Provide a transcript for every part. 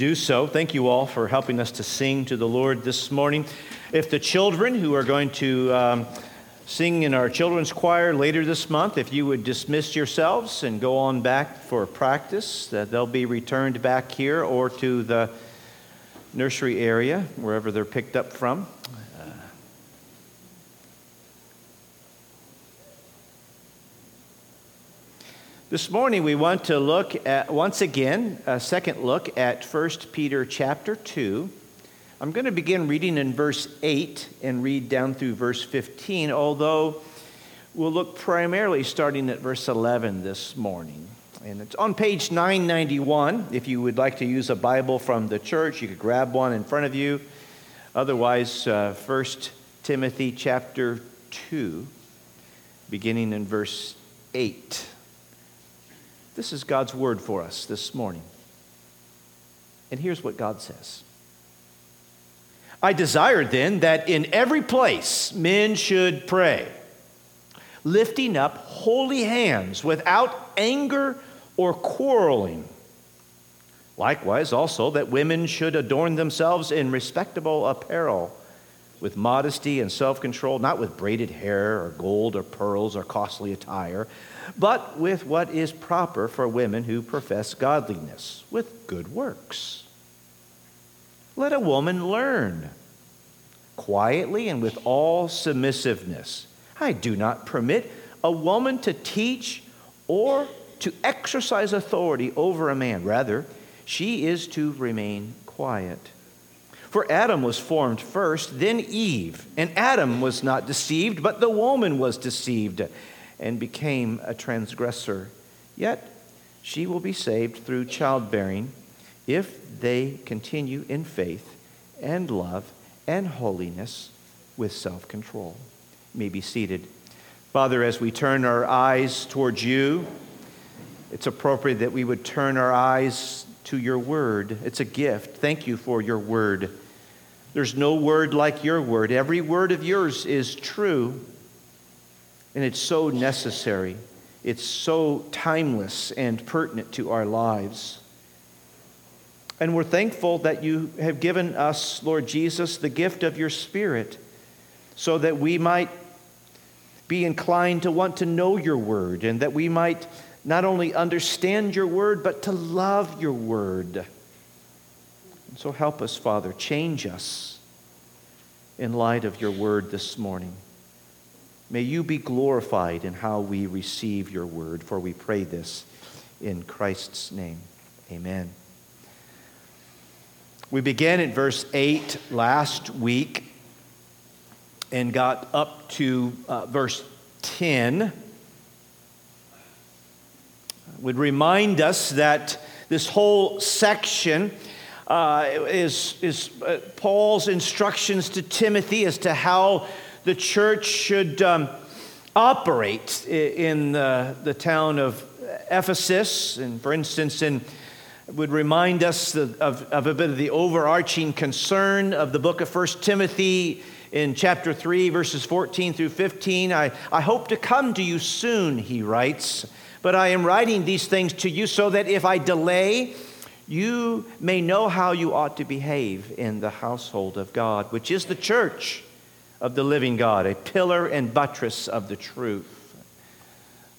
do so. Thank you all for helping us to sing to the Lord this morning. If the children who are going to um, sing in our children's choir later this month, if you would dismiss yourselves and go on back for practice, that they'll be returned back here or to the nursery area, wherever they're picked up from. This morning we want to look at, once again, a second look at 1 Peter chapter 2. I'm going to begin reading in verse 8 and read down through verse 15, although we'll look primarily starting at verse 11 this morning. And it's on page 991. If you would like to use a Bible from the church, you could grab one in front of you. Otherwise, uh, 1 Timothy chapter 2, beginning in verse 8. This is God's word for us this morning. And here's what God says I desire then that in every place men should pray, lifting up holy hands without anger or quarreling. Likewise, also, that women should adorn themselves in respectable apparel, with modesty and self control, not with braided hair or gold or pearls or costly attire but with what is proper for women who profess godliness, with good works. Let a woman learn quietly and with all submissiveness. I do not permit a woman to teach or to exercise authority over a man. Rather, she is to remain quiet. For Adam was formed first, then Eve. And Adam was not deceived, but the woman was deceived and became a transgressor. Yet she will be saved through childbearing if they continue in faith and love and holiness with self control. may be seated. Father, as we turn our eyes towards you, it's appropriate that we would turn our eyes to your word. It's a gift. Thank you for your word. There's no word like your word. Every word of yours is true. And it's so necessary. It's so timeless and pertinent to our lives. And we're thankful that you have given us, Lord Jesus, the gift of your Spirit so that we might be inclined to want to know your word and that we might not only understand your word, but to love your word. And so help us, Father. Change us in light of your word this morning. May you be glorified in how we receive your word, for we pray this in Christ's name. Amen. We began at verse 8 last week and got up to uh, verse 10. Would remind us that this whole section uh, is, is uh, Paul's instructions to Timothy as to how the church should um, operate in the, the town of Ephesus. And for instance, in would remind us of, of, a bit of the overarching concern of the book of First Timothy in chapter 3, verses 14 through 15. I, I hope to come to you soon, he writes, but I am writing these things to you so that if I delay, you may know how you ought to behave in the household of God, which is the church of the living God, a pillar and buttress of the truth.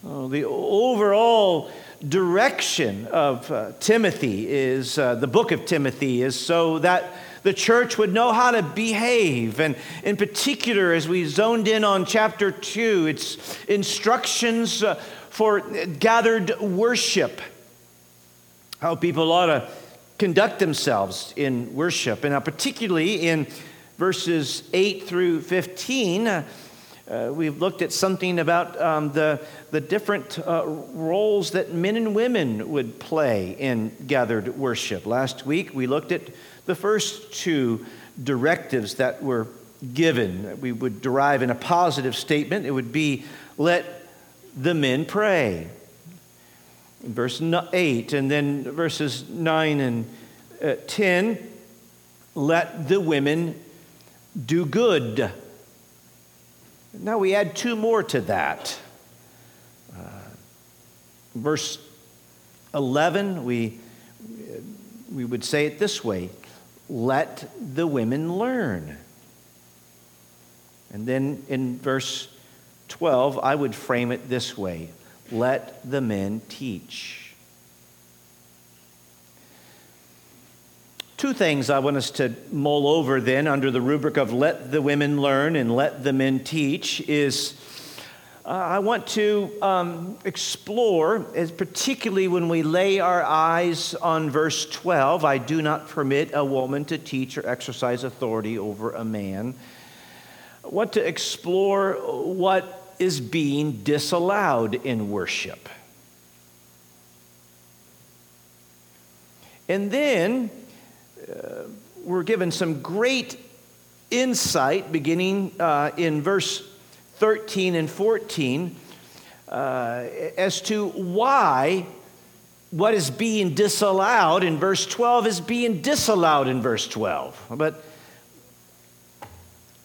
Oh, the overall direction of uh, Timothy is, uh, the book of Timothy is so that the church would know how to behave. And in particular, as we zoned in on chapter 2, it's instructions uh, for gathered worship, how people ought to conduct themselves in worship, and particularly in verses 8 through 15, uh, we've looked at something about um, the, the different uh, roles that men and women would play in gathered worship. Last week, we looked at the first two directives that were given. We would derive in a positive statement. It would be, let the men pray. In verse 8, and then verses 9 and uh, 10, let the women do good. Now we add two more to that. Uh, verse 11, we we would say it this way let the women learn. And then in verse 12, I would frame it this way let the men teach. Two things I want us to mull over then under the rubric of let the women learn and let the men teach is uh, I want to um, explore, as particularly when we lay our eyes on verse 12, I do not permit a woman to teach or exercise authority over a man. I want to explore what is being disallowed in worship. And then uh, we're given some great insight beginning uh, in verse 13 and 14 uh, as to why what is being disallowed in verse 12 is being disallowed in verse 12. But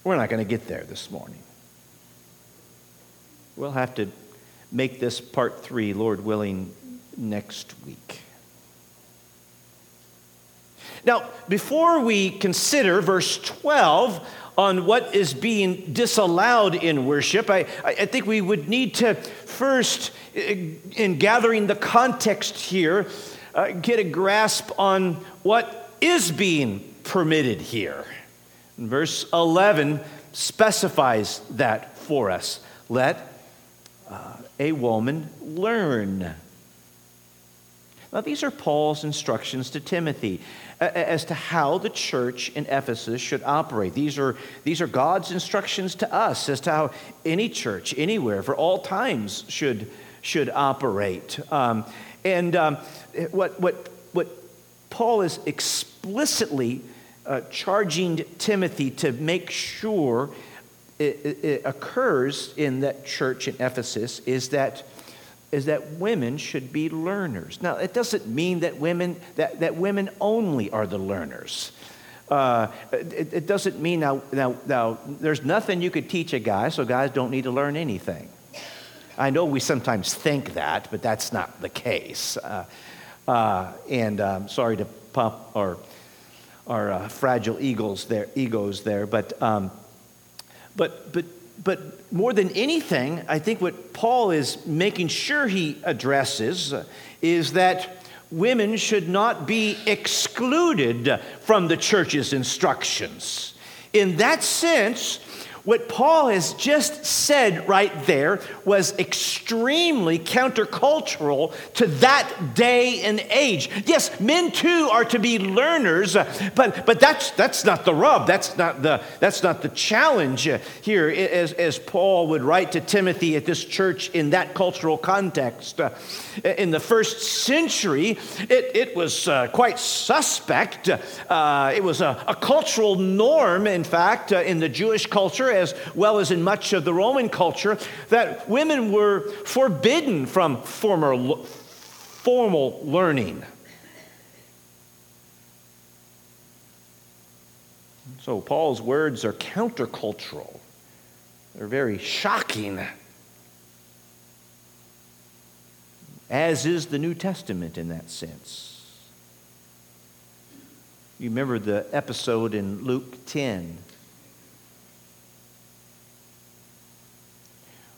we're not going to get there this morning. We'll have to make this part three, Lord willing, next week. Now, before we consider verse 12, on what is being disallowed in worship, I, I think we would need to first, in gathering the context here, uh, get a grasp on what is being permitted here. And verse 11 specifies that for us. Let uh, a woman learn. Now, these are Paul's instructions to Timothy as to how the church in Ephesus should operate. These are, these are God's instructions to us as to how any church, anywhere, for all times, should, should operate. Um, and um, what, what, what Paul is explicitly uh, charging Timothy to make sure it, it, it occurs in that church in Ephesus is that is that women should be learners. Now, it doesn't mean that women, that, that women only are the learners. Uh, it, it, doesn't mean now, now, now, there's nothing you could teach a guy, so guys don't need to learn anything. I know we sometimes think that, but that's not the case. Uh, uh, and um, sorry to pump our, our uh, fragile egos there, egos there, but, um, but, but but more than anything, I think what Paul is making sure he addresses is that women should not be excluded from the church's instructions. In that sense, what Paul has just said right there was extremely countercultural to that day and age. Yes, men too are to be learners, but, but that's, that's not the rub. That's not the, that's not the challenge here, as, as Paul would write to Timothy at this church in that cultural context. In the first century, it, it was uh, quite suspect. Uh, it was a, a, cultural norm, in fact, uh, in the Jewish culture as well as in much of the Roman culture, that women were forbidden from former, formal learning. So Paul's words are countercultural. They're very shocking. As is the New Testament in that sense. You remember the episode in Luke 10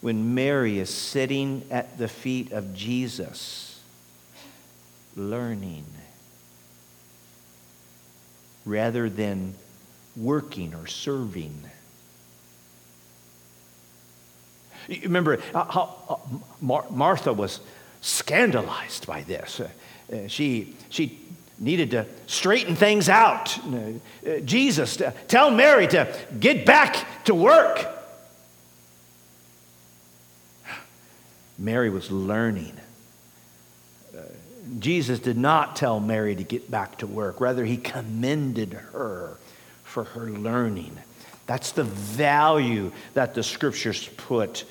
when Mary is sitting at the feet of Jesus, learning, rather than working or serving. You remember how Martha was scandalized by this. Uh, she, she needed to straighten things out. Uh, Jesus, tell Mary to get back to work. Mary was learning. Uh, Jesus did not tell Mary to get back to work. Rather, he commended her for her learning. That's the value that the scriptures put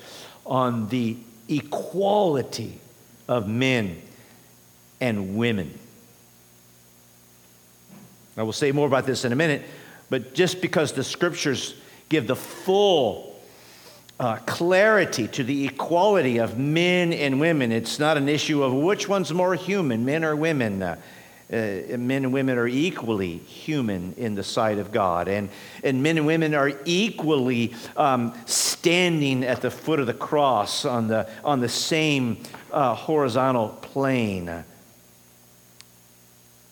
on the equality of men and women. I will say more about this in a minute, but just because the scriptures give the full uh, clarity to the equality of men and women. It's not an issue of which one's more human, men or women. Uh, Uh, men and women are equally human in the sight of God. And, and men and women are equally um, standing at the foot of the cross on the, on the same uh, horizontal plane.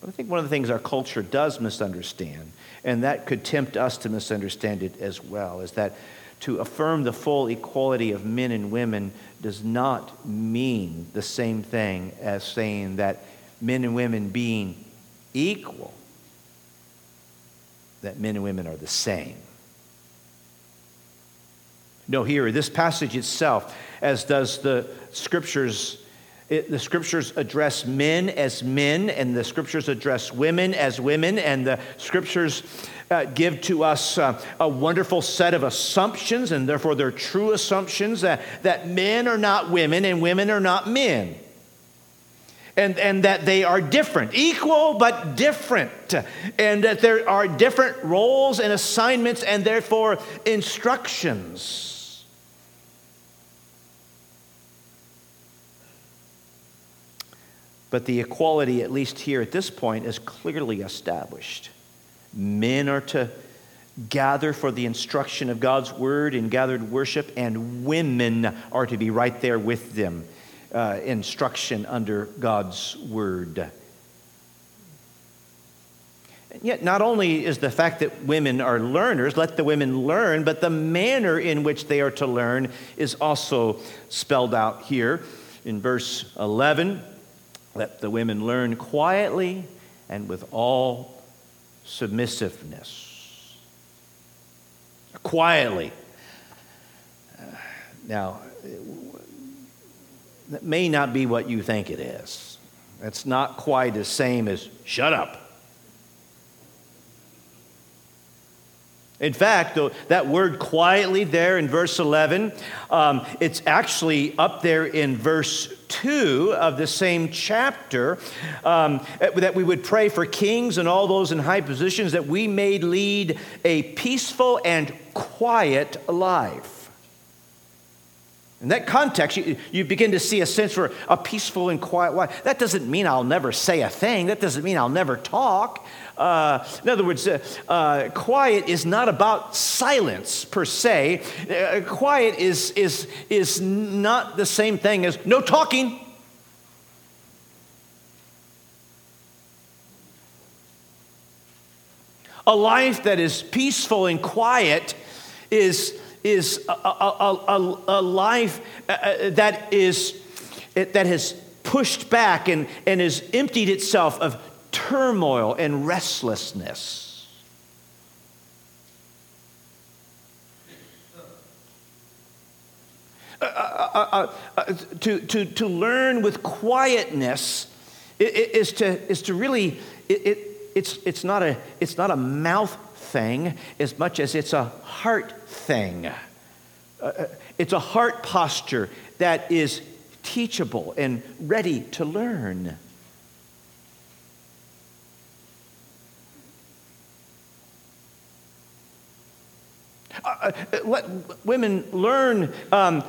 But I think one of the things our culture does misunderstand, and that could tempt us to misunderstand it as well, is that to affirm the full equality of men and women does not mean the same thing as saying that men and women being equal, that men and women are the same. No, here, this passage itself, as does the scriptures, it, the scriptures address men as men, and the scriptures address women as women, and the scriptures uh, give to us uh, a wonderful set of assumptions, and therefore they're true assumptions that, that men are not women and women are not men and, and that they are different, equal but different, and that there are different roles and assignments and therefore instructions. But the equality, at least here at this point, is clearly established. Men are to gather for the instruction of God's word in gathered worship, and women are to be right there with them uh, instruction under God's word. And yet, not only is the fact that women are learners, let the women learn, but the manner in which they are to learn is also spelled out here in verse 11. Let the women learn quietly and with all submissiveness. Quietly. Uh, now, that may not be what you think it is. It's not quite the same as shut up. In fact, that word quietly there in verse 11, um, it's actually up there in verse 2 of the same chapter um, that we would pray for kings and all those in high positions that we may lead a peaceful and quiet life. In that context, you, you begin to see a sense for a peaceful and quiet life. That doesn't mean I'll never say a thing. That doesn't mean I'll never talk. Uh, in other words, uh, uh, quiet is not about silence per se. Uh, quiet is, is, is not the same thing as no talking. A life that is peaceful and quiet is is a, a, a, a life uh, that, is, that has pushed back and, and has emptied itself of turmoil and restlessness. Uh, uh, uh, uh, to, to, to learn with quietness is to, is to really, it, it, it's, it's, not a, it's not a mouth thing as much as it's a heart thing. Uh, uh, it's a heart posture that is teachable and ready to learn. Uh, uh, let women learn um,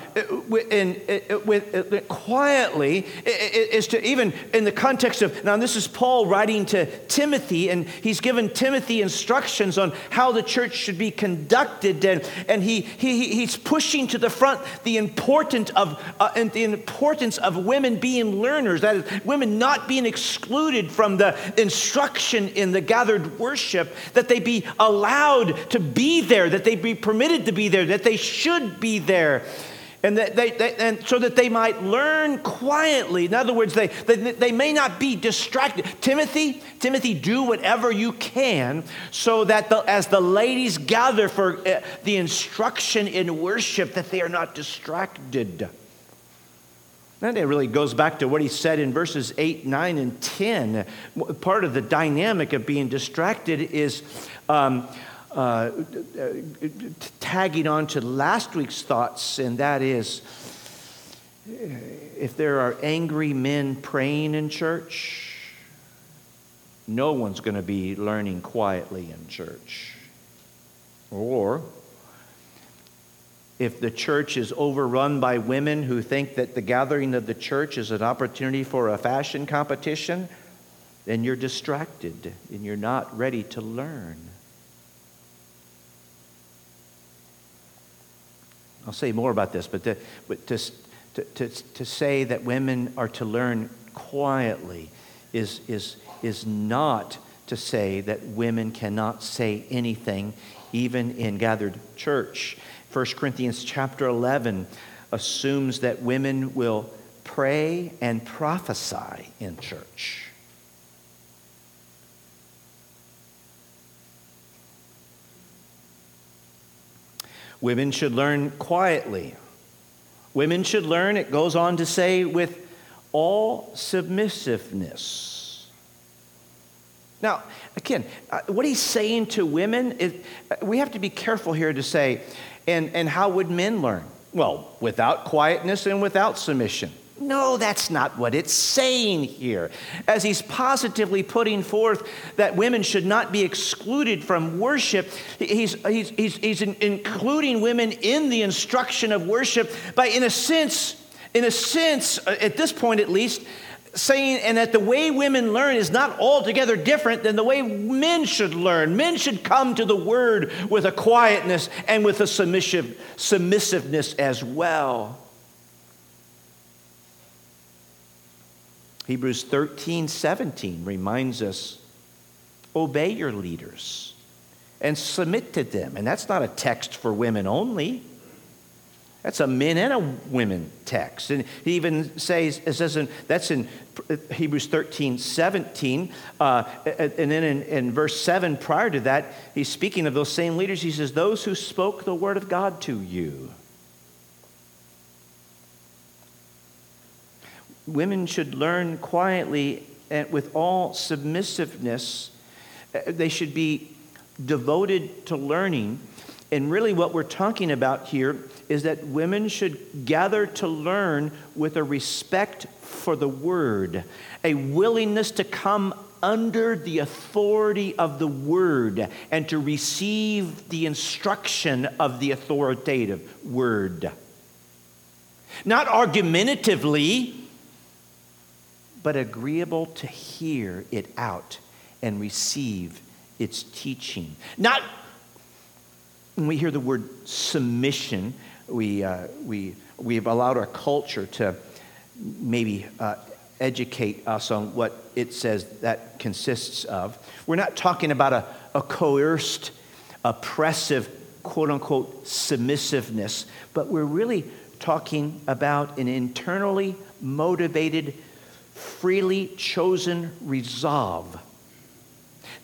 in, with, quietly is to even in the context of now this is paul writing to timothy and he's given timothy instructions on how the church should be conducted and, and he, he, he's pushing to the front the importance of uh, and the importance of women being learners that is women not being excluded from the instruction in the gathered worship that they be allowed to be there that they be permitted to be there, that they should be there. And, that they, they, and so that they might learn quietly. In other words, they, they, they may not be distracted. Timothy, Timothy, do whatever you can so that the, as the ladies gather for uh, the instruction in worship, that they are not distracted. And it really goes back to what he said in verses 8, 9, and 10. Part of the dynamic of being distracted is um, uh, tagging on to last week's thoughts, and that is if there are angry men praying in church, no one's going to be learning quietly in church. Or if the church is overrun by women who think that the gathering of the church is an opportunity for a fashion competition, then you're distracted and you're not ready to learn. I'll say more about this, but, to, but to, to, to, say that women are to learn quietly is, is, is not to say that women cannot say anything, even in gathered church. 1 Corinthians chapter 11 assumes that women will pray and prophesy in church. Women should learn quietly. Women should learn, it goes on to say, with all submissiveness. Now, again, uh, what he's saying to women, is, uh, we have to be careful here to say, and, and how would men learn? Well, without quietness and without submission. No, that's not what it's saying here. As he's positively putting forth that women should not be excluded from worship, he's, he's, he's, he's including women in the instruction of worship by, in a sense, in a sense, uh, at this point at least, saying, and that the way women learn is not altogether different than the way men should learn. Men should come to the word with a quietness and with a submissive, submissiveness as well. Hebrews 13, 17 reminds us obey your leaders and submit to them. And that's not a text for women only. That's a men and a women text. And he even says, it says in, that's in Hebrews 13, 17. Uh, and then in, in verse 7, prior to that, he's speaking of those same leaders. He says, Those who spoke the word of God to you. Women should learn quietly and with all submissiveness. Uh, they should be devoted to learning. And really, what we're talking about here is that women should gather to learn with a respect for the word, a willingness to come under the authority of the word and to receive the instruction of the authoritative word. Not argumentatively, but agreeable to hear it out and receive its teaching. Not when we hear the word submission, we, uh, we, we've allowed our culture to maybe uh, educate us on what it says that consists of. We're not talking about a, a coerced, oppressive, quote unquote, submissiveness, but we're really talking about an internally motivated freely chosen resolve,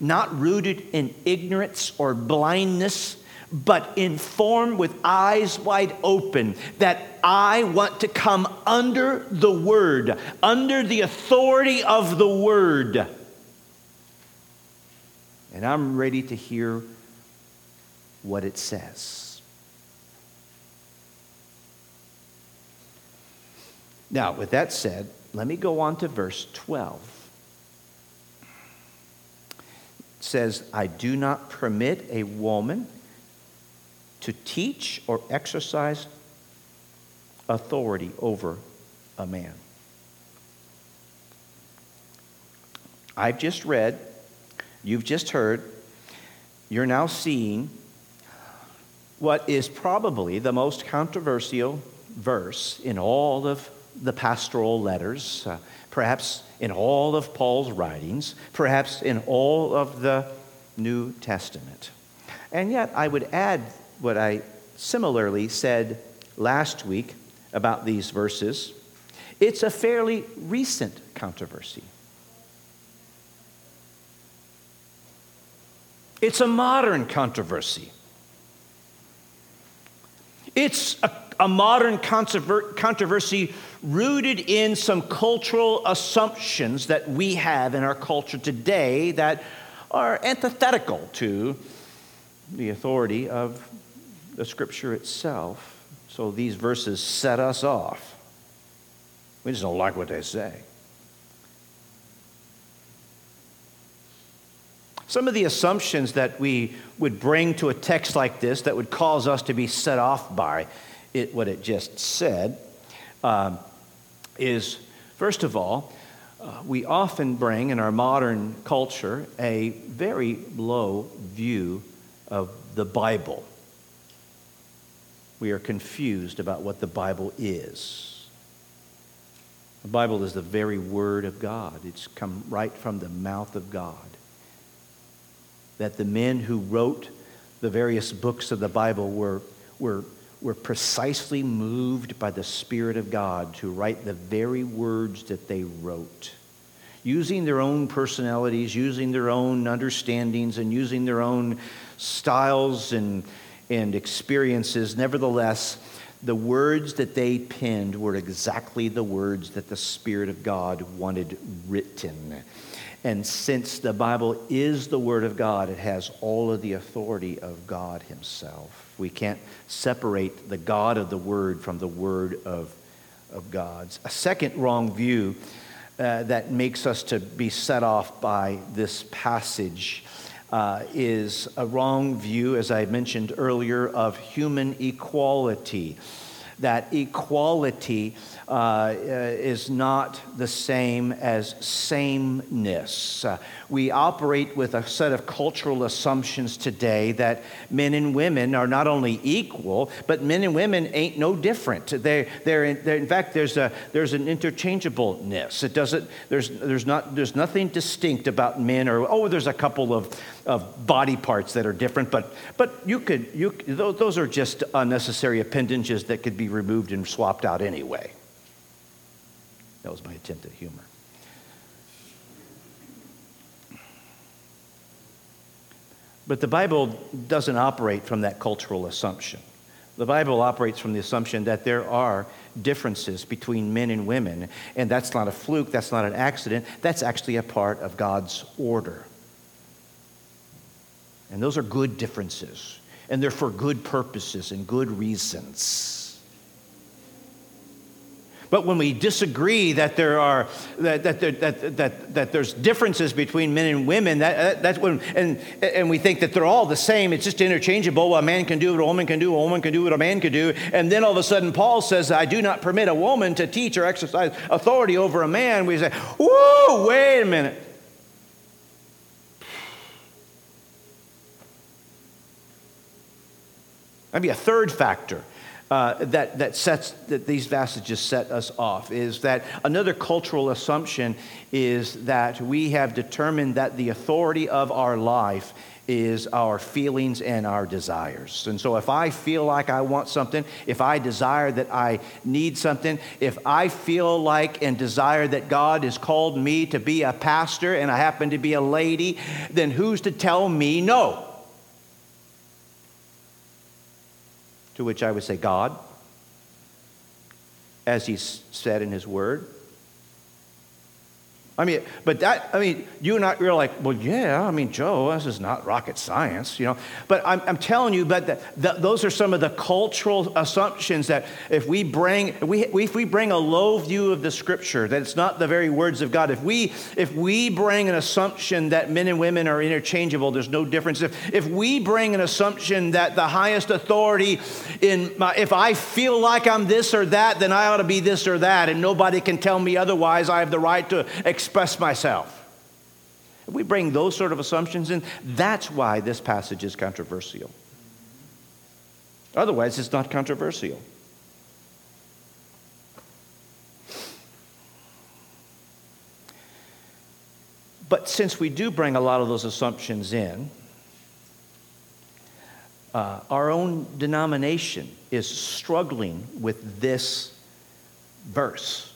not rooted in ignorance or blindness, but informed with eyes wide open that I want to come under the Word, under the authority of the Word. And I'm ready to hear what it says. Now, with that said, let me go on to verse 12. It says, I do not permit a woman to teach or exercise authority over a man. I've just read, you've just heard, you're now seeing what is probably the most controversial verse in all of the pastoral letters, uh, perhaps in all of Paul's writings, perhaps in all of the New Testament. And yet, I would add what I similarly said last week about these verses. It's a fairly recent controversy. It's a modern controversy. It's a, a modern controversy rooted in some cultural assumptions that we have in our culture today that are antithetical to the authority of the scripture itself. So these verses set us off. We just don't like what they say. Some of the assumptions that we would bring to a text like this that would cause us to be set off by it, what it just said um, is, first of all, Uh, we often bring in our modern culture a very low view of the Bible. We are confused about what the Bible is. The Bible is the very Word of God, it's come right from the mouth of God. That the men who wrote the various books of the Bible were, were, were precisely moved by the Spirit of God to write the very words that they wrote using their own personalities, using their own understandings, and using their own styles and, and experiences. Nevertheless, the words that they penned were exactly the words that the Spirit of God wanted written. And since the Bible is the Word of God, it has all of the authority of God Himself. We can't separate the God of the Word from the Word of, of God's. A second wrong view uh, that makes us to be set off by this passage uh, is a wrong view, as I mentioned earlier, of human equality. That equality uh, is not the same as sameness. Uh, we operate with a set of cultural assumptions today that men and women are not only equal, but men and women ain't no different. They're, they're, in, they're in fact, there's, a, there's an interchangeableness. It doesn't, there's, there's, not, there's nothing distinct about men, or, oh, there's a couple of, of body parts that are different, but, but you could, you, those are just unnecessary appendages that could be removed and swapped out anyway. That was my attempt at humor. But the Bible doesn't operate from that cultural assumption. The Bible operates from the assumption that there are differences between men and women, and that's not a fluke, that's not an accident, that's actually a part of God's order. And those are good differences, and they're for good purposes and good reasons. But when we disagree that there are that that, that, that, that there's differences between men and women, that, that's when and and we think that they're all the same. It's just interchangeable. A man can do what a woman can do. A woman can do what a man can do. And then all of a sudden, Paul says, "I do not permit a woman to teach or exercise authority over a man." We say, "Whoa, wait a minute." That'd be a third factor uh, that, that sets that these passages set us off is that another cultural assumption is that we have determined that the authority of our life is our feelings and our desires. And so if I feel like I want something, if I desire that I need something, if I feel like and desire that God has called me to be a pastor and I happen to be a lady, then who's to tell me no? To which I would say, God, as He said in His Word. I mean, but that, I mean, you and I, you're like, well, yeah, I mean, Joe, this is not rocket science, you know. But I'm, I'm telling you, but the, the, those are some of the cultural assumptions that if we bring, if we, if we bring a low view of the scripture, that it's not the very words of God, if we, if we bring an assumption that men and women are interchangeable, there's no difference. If, if we bring an assumption that the highest authority in my, if I feel like I'm this or that, then I ought to be this or that, and nobody can tell me otherwise, I have the right to express myself. We bring those sort of assumptions in, that's why this passage is controversial. Otherwise, it's not controversial. But since we do bring a lot of those assumptions in, uh, our own denomination is struggling with this verse.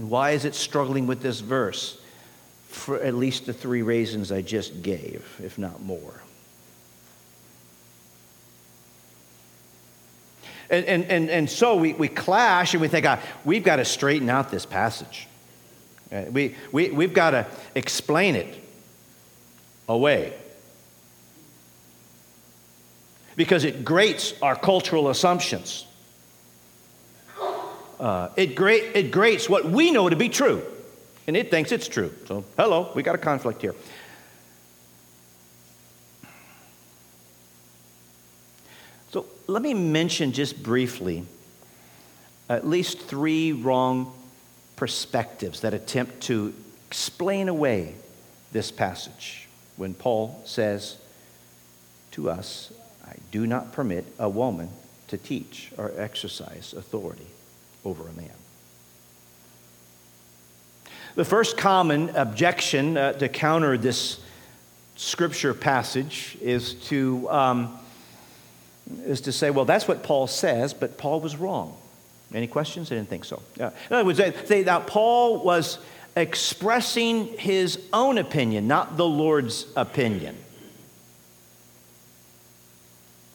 And why is it struggling with this verse? For at least the three reasons I just gave, if not more. And, and, and, and so we, we clash and we think, ah, we've got to straighten out this passage. We, we, we've got to explain it away. Because it grates our cultural assumptions uh, it, great, it grates what we know to be true, and it thinks it's true. So, hello, we got a conflict here. So, let me mention just briefly at least three wrong perspectives that attempt to explain away this passage when Paul says to us, I do not permit a woman to teach or exercise authority over a man. The first common objection uh, to counter this scripture passage is to, um, is to say, well, that's what Paul says, but Paul was wrong. Any questions? I didn't think so. Uh, in other words, they, they, that Paul was expressing his own opinion, not the Lord's opinion.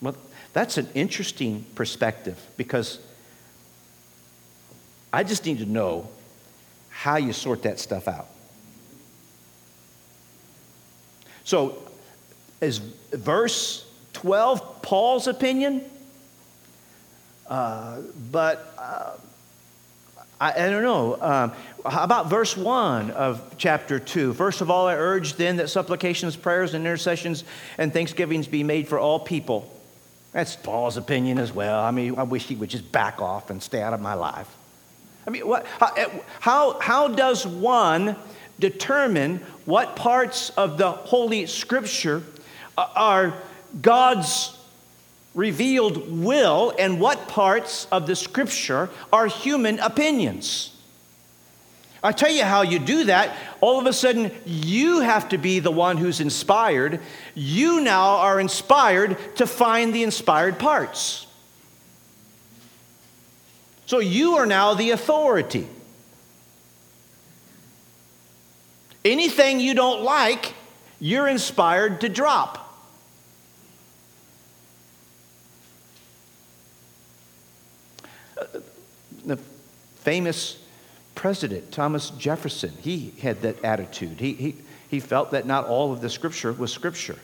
Well, that's an interesting perspective because I just need to know how you sort that stuff out. So, is verse 12 Paul's opinion? Uh, but uh, I, I, don't know. Um, how about verse 1 of chapter 2? First of all, I urge then that supplications, prayers, and intercessions and thanksgivings be made for all people. That's Paul's opinion as well. I mean, I wish he would just back off and stay out of my life. I mean, what, eh, how, how does one determine what parts of the Holy Scripture are God's revealed will and what parts of the Scripture are human opinions? I tell you how you do that. All of a sudden, you have to be the one who's inspired. You now are inspired to find the inspired parts. So you are now the authority. Anything you don't like, you're inspired to drop. Uh, the famous president, Thomas Jefferson, he had that attitude. He, he, he felt that not all of the scripture was scripture.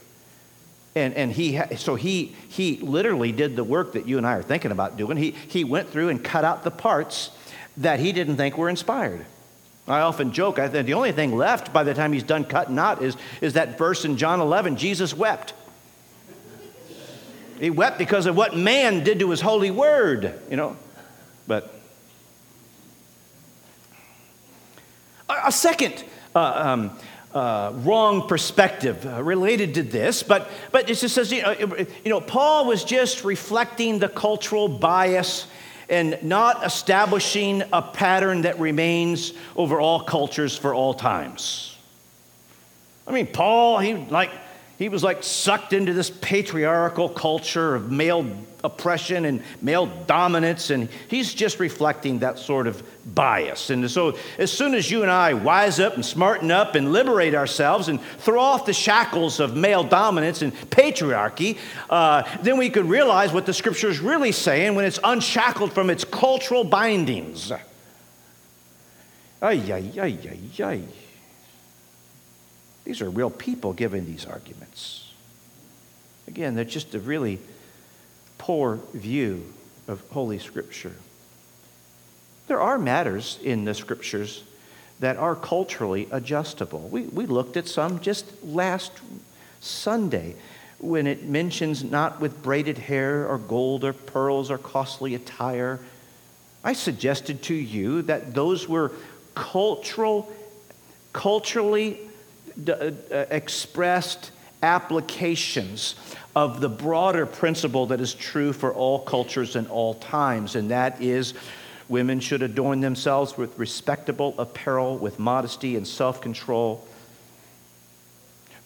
And, and he, so he, he literally did the work that you and I are thinking about doing. He, he went through and cut out the parts that he didn't think were inspired. I often joke, I think the only thing left by the time he's done cutting out is, is that verse in John 11 Jesus wept. He wept because of what man did to his holy word, you know. But a second uh, um, uh, wrong perspective uh, related to this, but, but it just says, you know, you know, Paul was just reflecting the cultural bias and not establishing a pattern that remains over all cultures for all times. I mean, Paul, he like he was like sucked into this patriarchal culture of male oppression and male dominance, and he's just reflecting that sort of bias. And so, as soon as you and I wise up and smarten up and liberate ourselves and throw off the shackles of male dominance and patriarchy, uh, then we could realize what the scripture is really saying when it's unshackled from its cultural bindings. Ay, ay, ay, ay, ay. These are real people giving these arguments. Again, they're just a really poor view of Holy Scripture. There are matters in the Scriptures that are culturally adjustable. We, we looked at some just last Sunday when it mentions not with braided hair or gold or pearls or costly attire. I suggested to you that those were cultural, culturally uh, uh, expressed applications of the broader principle that is true for all cultures and all times, and that is women should adorn themselves with respectable apparel, with modesty and self control,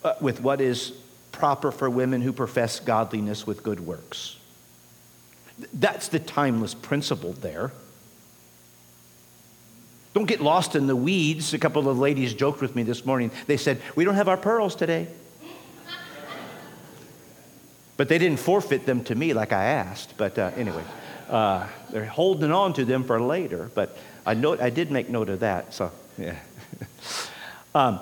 uh, with what is proper for women who profess godliness with good works. That's the timeless principle there. Don't get lost in the weeds. A couple of ladies joked with me this morning. They said, We don't have our pearls today. But they didn't forfeit them to me like I asked. But uh, anyway, uh, they're holding on to them for later. But I, I did make note of that. So, yeah. um,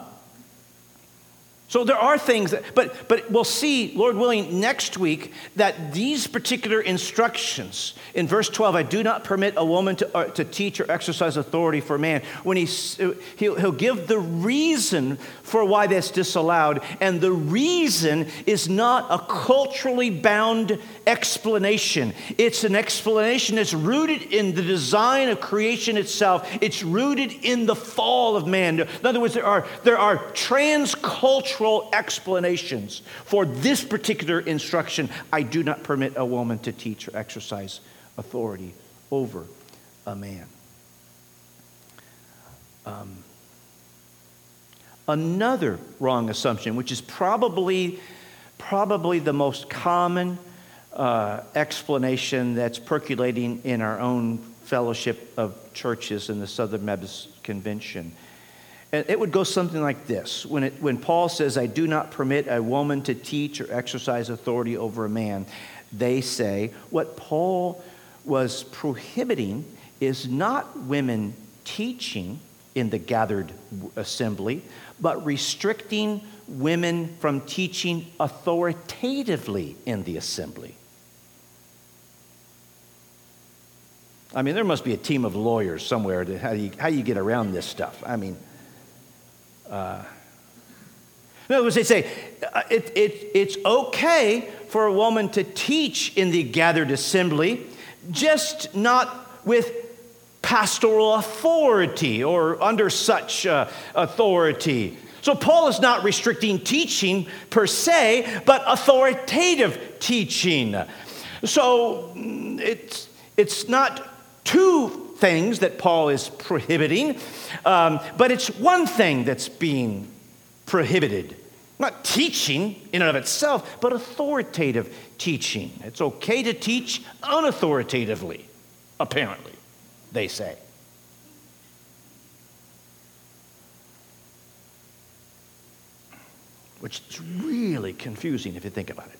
So there are things that, but, but we'll see, Lord willing, next week that these particular instructions in verse 12, I do not permit a woman to, uh, to teach or exercise authority for man. When he, he'll, he'll give the reason for why that's disallowed, and the reason is not a culturally bound explanation. It's an explanation that's rooted in the design of creation itself. It's rooted in the fall of man. In other words, there are, there are transcultural explanations for this particular instruction. I do not permit a woman to teach or exercise authority over a man. Um, another wrong assumption, which is probably, probably the most common uh, explanation that's percolating in our own fellowship of churches in the Southern Methodist Convention, and it would go something like this when, it, when Paul says, I do not permit a woman to teach or exercise authority over a man, they say what Paul was prohibiting is not women teaching in the gathered assembly, but restricting women from teaching authoritatively in the assembly. I mean, there must be a team of lawyers somewhere to how you, how you get around this stuff. I mean, uh, in other words, they say uh, it, it, it's okay for a woman to teach in the gathered assembly, just not with pastoral authority or under such uh, authority. So, Paul is not restricting teaching per se, but authoritative teaching. So, mm, it's, it's not two things that Paul is prohibiting, um, but it's one thing that's being prohibited. Not teaching in and of itself, but authoritative teaching. It's okay to teach unauthoritatively, apparently, they say. Which is really confusing if you think about it.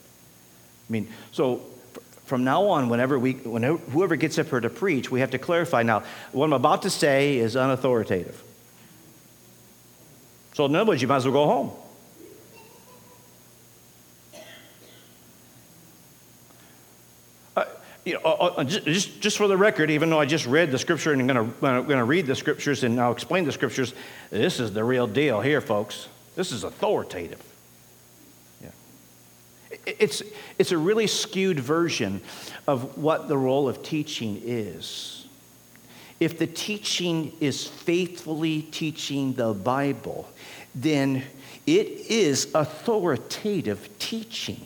I mean, so from now on, whenever we, whenever, whoever gets up here to preach, we have to clarify now, what I'm about to say is unauthoritative. So, in other words, you might as well go home. Uh, you know, uh, uh just, just for the record, even though I just read the scripture and I'm going to read the scriptures and I'll explain the scriptures, this is the real deal here, folks. This is authoritative it's, it's a really skewed version of what the role of teaching is. If the teaching is faithfully teaching the Bible, then it is authoritative teaching.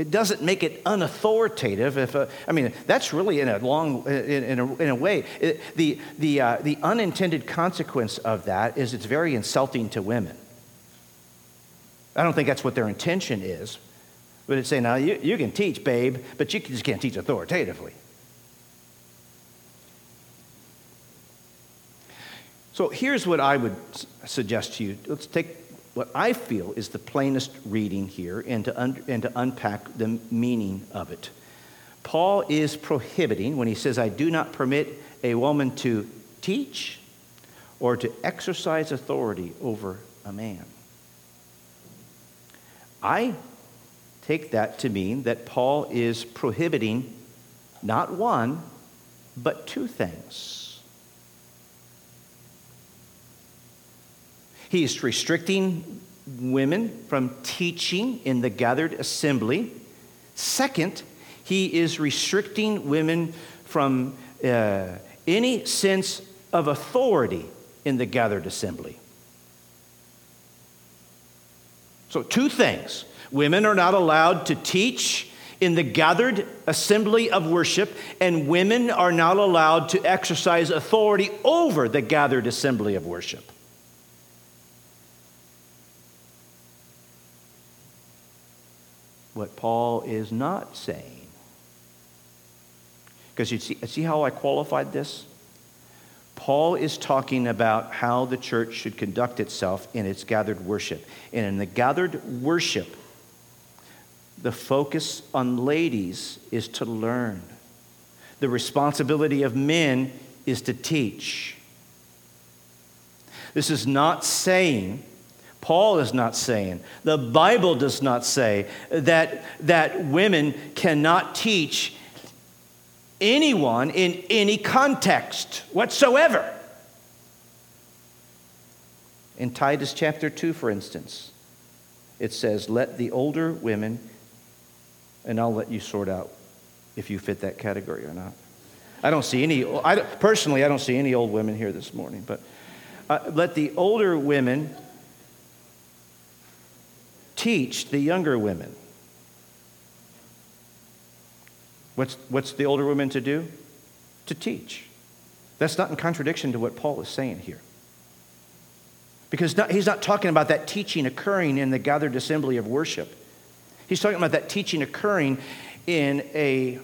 It doesn't make it unauthoritative. If a, I mean, that's really in a long, uh, in, in, a, in a, way, it, the, the, uh, the unintended consequence of that is it's very insulting to women. I don't think that's what their intention is, but it's saying, now you, you can teach, babe, but you just can't teach authoritatively. So here's what I would suggest to you. Let's take what I feel is the plainest reading here and to, un- and to unpack the meaning of it. Paul is prohibiting when he says, I do not permit a woman to teach or to exercise authority over a man. I take that to mean that Paul is prohibiting not one, but two things. He's restricting women from teaching in the gathered assembly. Second, he is restricting women from uh, any sense of authority in the gathered assembly. So, two things women are not allowed to teach in the gathered assembly of worship, and women are not allowed to exercise authority over the gathered assembly of worship. What Paul is not saying. Because you see, see how I qualified this? Paul is talking about how the church should conduct itself in its gathered worship. And in the gathered worship, the focus on ladies is to learn. The responsibility of men is to teach. This is not saying, Paul is not saying, the Bible does not say that, that women cannot teach anyone in any context whatsoever. In Titus chapter 2, for instance, it says, Let the older women, and I'll let you sort out if you fit that category or not. I don't see any, I, personally, I don't see any old women here this morning, but uh, let the older women teach the younger women. What's, what's the older women to do? To teach. That's not in contradiction to what Paul is saying here. Because not, he's not talking about that teaching occurring in the gathered assembly of worship. He's talking about that teaching occurring in a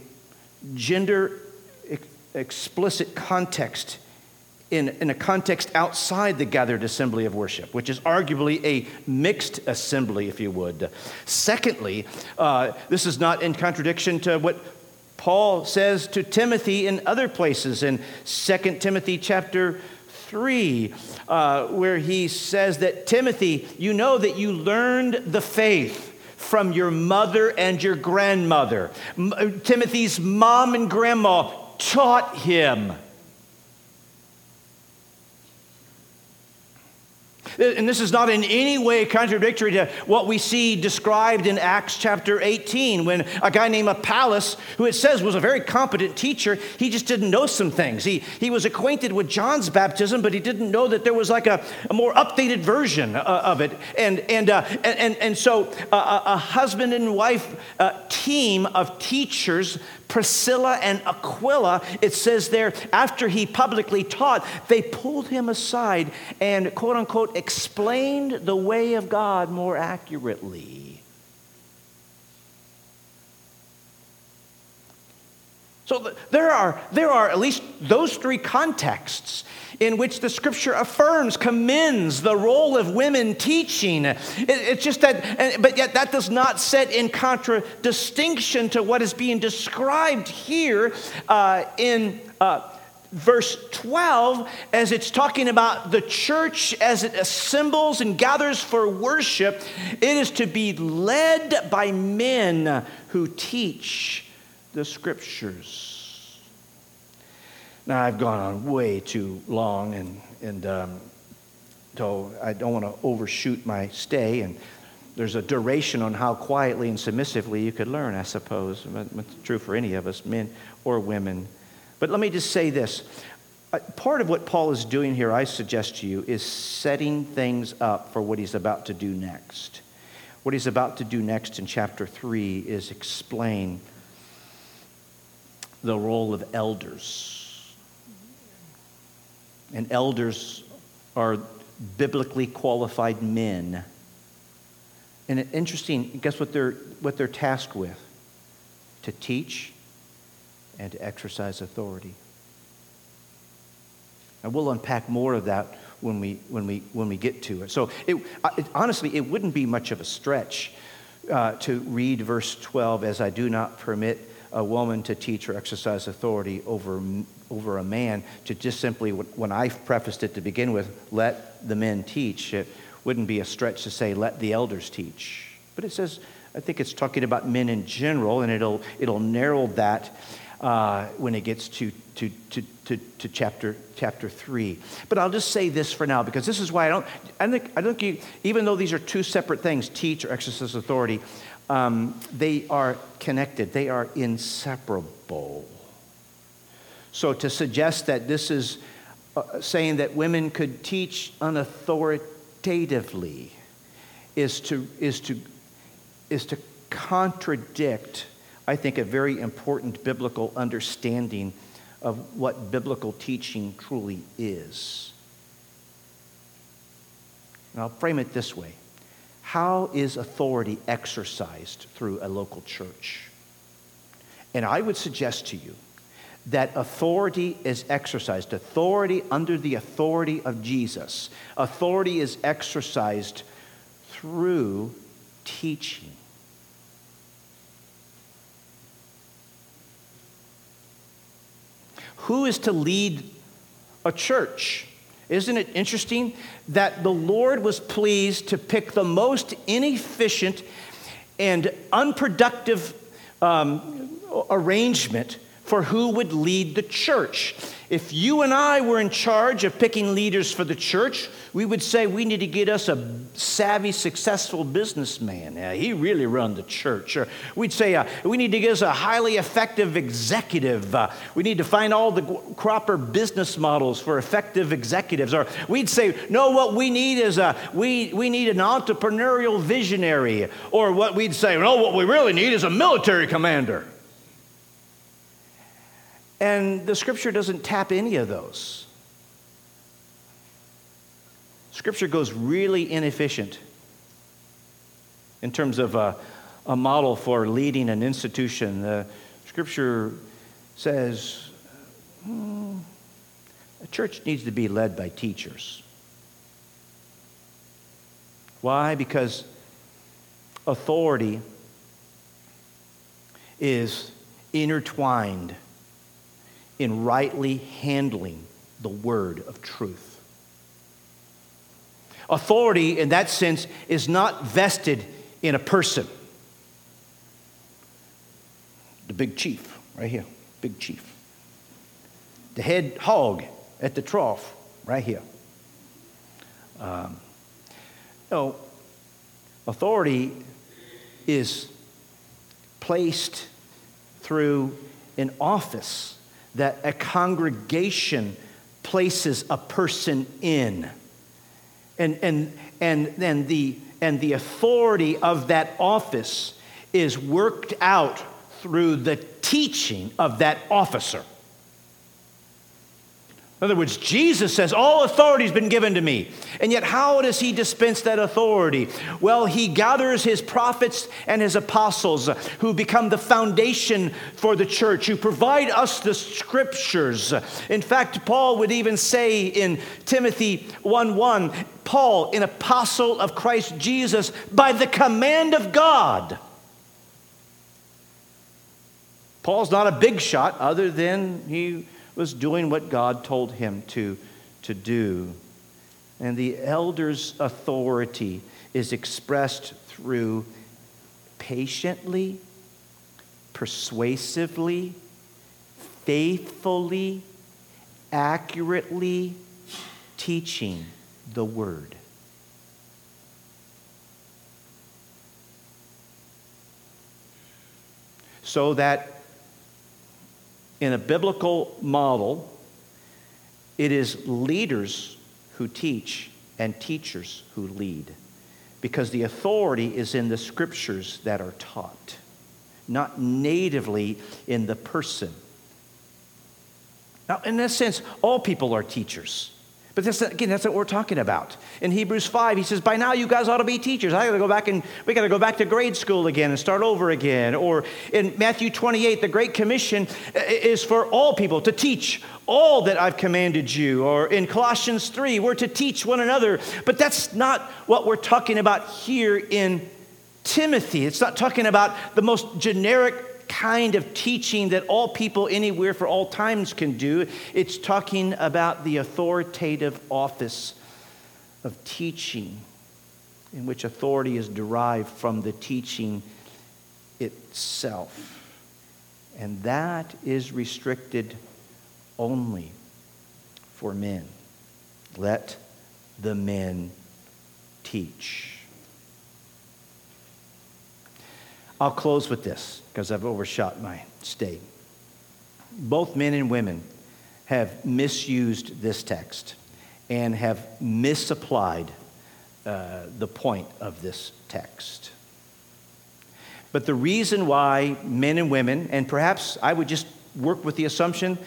gender explicit context, in, in a context outside the gathered assembly of worship, which is arguably a mixed assembly, if you would. Secondly, uh, this is not in contradiction to what Paul says to Timothy in other places in 2 Timothy chapter 3, uh, where he says that Timothy, you know that you learned the faith from your mother and your grandmother. M- Timothy's mom and grandma taught him. And this is not in any way contradictory to what we see described in Acts chapter 18 when a guy named Apollos, who it says was a very competent teacher, he just didn't know some things. He, he was acquainted with John's baptism, but he didn't know that there was like a, a more updated version uh, of it. And, and, uh, and, and so uh, a husband and wife uh, team of teachers Priscilla and Aquila, it says there, after he publicly taught, they pulled him aside and, quote unquote, explained the way of God more accurately. So there are, there are at least those three contexts in which the scripture affirms, commends the role of women teaching. It, it's just that, but yet that does not set in contradistinction to what is being described here uh, in. Uh, verse 12, as it's talking about the church as it assembles and gathers for worship, it is to be led by men who teach the scriptures. Now, I've gone on way too long, and, and um, so I don't want to overshoot my stay. And there's a duration on how quietly and submissively you could learn, I suppose. It's true for any of us, men or women. But let me just say this. Uh, part of what Paul is doing here, I suggest to you, is setting things up for what he's about to do next. What he's about to do next in chapter 3 is explain the role of elders and elders are biblically qualified men. And interesting, guess what they're, what they're tasked with? To teach and to exercise authority. And we'll unpack more of that when we, when we, when we get to it. So, it, it, honestly, it wouldn't be much of a stretch uh, to read verse 12 as I do not permit a woman to teach or exercise authority over over a man to just simply, when I prefaced it to begin with, let the men teach, it wouldn't be a stretch to say, let the elders teach. But it says, I think it's talking about men in general, and it'll, it'll narrow that uh, when it gets to, to, to, to, to, chapter, chapter 3. But I'll just say this for now, because this is why I don't, I think, I think you, even though these are two separate things, teach or exercise authority, um, they are connected, they are inseparable. So to suggest that this is uh, saying that women could teach unauthoritatively is to, is to, is to contradict, I think, a very important biblical understanding of what biblical teaching truly is. And I'll frame it this way How is authority exercised through a local church? And I would suggest to you that authority is exercised. Authority under the authority of Jesus. Authority is exercised through teaching. Who is to lead a church? Isn't it interesting that the Lord was pleased to pick the most inefficient and unproductive um, arrangement for who would lead the church? If you and I were in charge of picking leaders for the church, we would say we need to get us a savvy, successful businessman. Yeah, he really run the church. Or we'd say uh, we need to get us a highly effective executive. Uh, we need to find all the proper business models for effective executives. Or we'd say, no, what we need is a, we, we need an entrepreneurial visionary. Or what we'd say, no, what we really need is a military commander. And the scripture doesn't tap any of those. Scripture goes really inefficient in terms of a, a model for leading an institution. The scripture says hmm, a church needs to be led by teachers. Why? Because authority is intertwined in rightly handling the word of truth. Authority, in that sense, is not vested in a person. The big chief, right here, big chief. The head hog at the trough, right here. Um, no, authority is placed through an office that a congregation places a person in. And, and, and, and, the, and the authority of that office is worked out through the teaching of that officer. In other words, Jesus says, All authority has been given to me. And yet, how does he dispense that authority? Well, he gathers his prophets and his apostles who become the foundation for the church, who provide us the scriptures. In fact, Paul would even say in Timothy 1 1, Paul, an apostle of Christ Jesus, by the command of God. Paul's not a big shot, other than he was doing what God told him to, to do. And the elder's authority is expressed through patiently, persuasively, faithfully, accurately teaching the word. So that in a biblical model, it is leaders who teach and teachers who lead because the authority is in the scriptures that are taught, not natively in the person. Now, in a sense, all people are teachers. But that's, again, that's what we're talking about. In Hebrews 5, he says, By now you guys ought to be teachers. I gotta go back and we gotta go back to grade school again and start over again. Or in Matthew 28, the Great Commission uh, is for all people to teach all that I've commanded you. Or in Colossians 3, we're to teach one another. But that's not what we're talking about here in Timothy. It's not talking about the most generic kind of teaching that all people anywhere for all times can do. It's talking about the authoritative office of teaching, in which authority is derived from the teaching itself. And that is restricted only for men. Let the men teach. I'll close with this because I've overshot my state. Both men and women have misused this text and have misapplied uh, the point of this text. But the reason why men and women, and perhaps I would just work with the assumption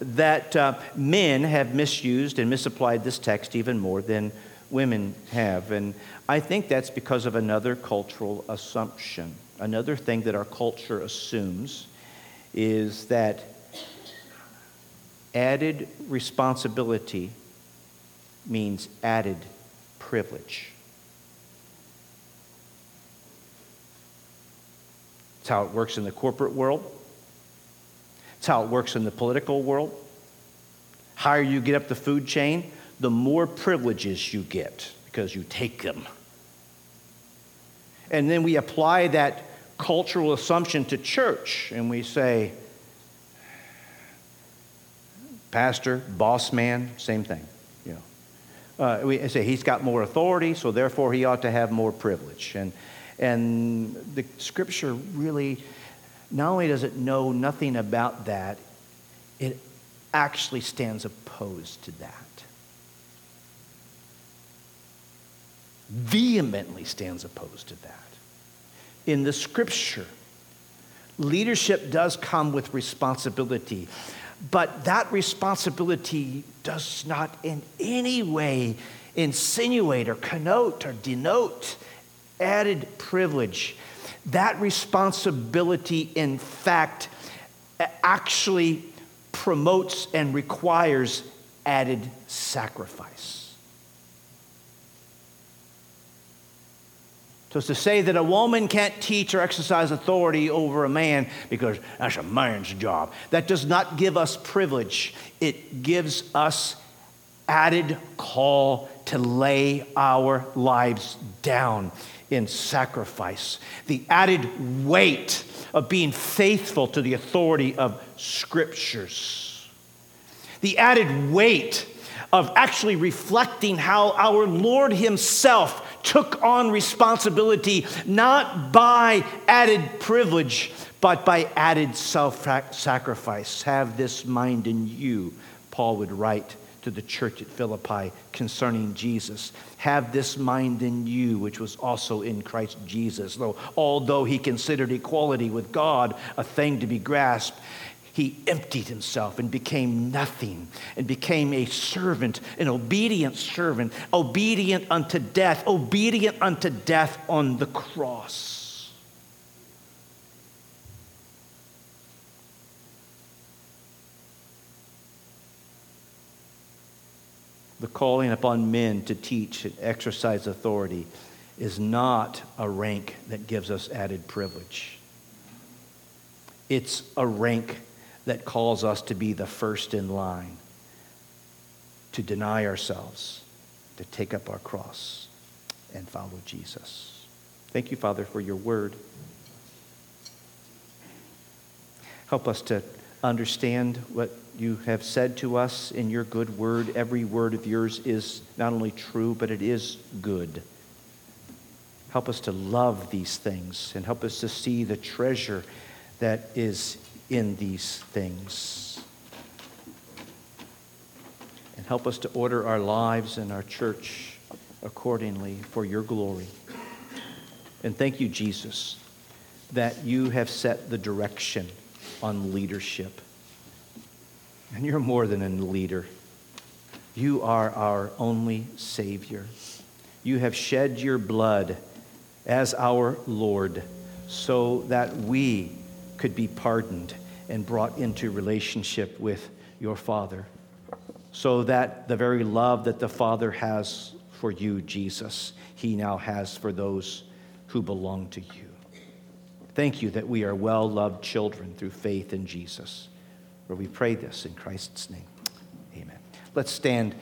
that uh, men have misused and misapplied this text even more than women have. And I think that's because of another cultural assumption. Another thing that our culture assumes is that added responsibility means added privilege. It's how it works in the corporate world. It's how it works in the political world. Higher you get up the food chain, the more privileges you get because you take them. And then we apply that cultural assumption to church and we say, pastor, boss man, same thing. You know, uh, we say he's got more authority, so therefore he ought to have more privilege. And and the scripture really, not only does it know nothing about that, it actually stands opposed to that. Vehemently stands opposed to that. In the scripture, leadership does come with responsibility. But that responsibility does not in any way insinuate or connote or denote added privilege. That responsibility, in fact, actually promotes and requires added sacrifice. So it's to say that a woman can't teach or exercise authority over a man because that's a man's job. That does not give us privilege. It gives us added call to lay our lives down in sacrifice. The added weight of being faithful to the authority of scriptures. The added weight of actually reflecting how our Lord Himself took on responsibility not by added privilege, but by added self sacrifice. Have this mind in you, Paul would write to the church at Philippi concerning Jesus. Have this mind in you, which was also in Christ Jesus. Though, although he considered equality with God a thing to be grasped, he emptied himself and became nothing and became a servant, an obedient servant, obedient unto death, obedient unto death on the cross. The calling upon men to teach and exercise authority is not a rank that gives us added privilege. It's a rank that calls us to be the first in line, to deny ourselves, to take up our cross and follow Jesus. Thank you, Father, for your word. Help us to understand what you have said to us in your good word. Every word of yours is not only true, but it is good. Help us to love these things and help us to see the treasure that is in these things. And help us to order our lives and our church accordingly for your glory. And thank you, Jesus, that you have set the direction on leadership. And you're more than a leader, you are our only Savior. You have shed your blood as our Lord so that we could be pardoned and brought into relationship with your Father, so that the very love that the Father has for you, Jesus, he now has for those who belong to you. Thank you that we are well loved children through faith in Jesus. For we pray this in Christ's name. Amen. Let's stand.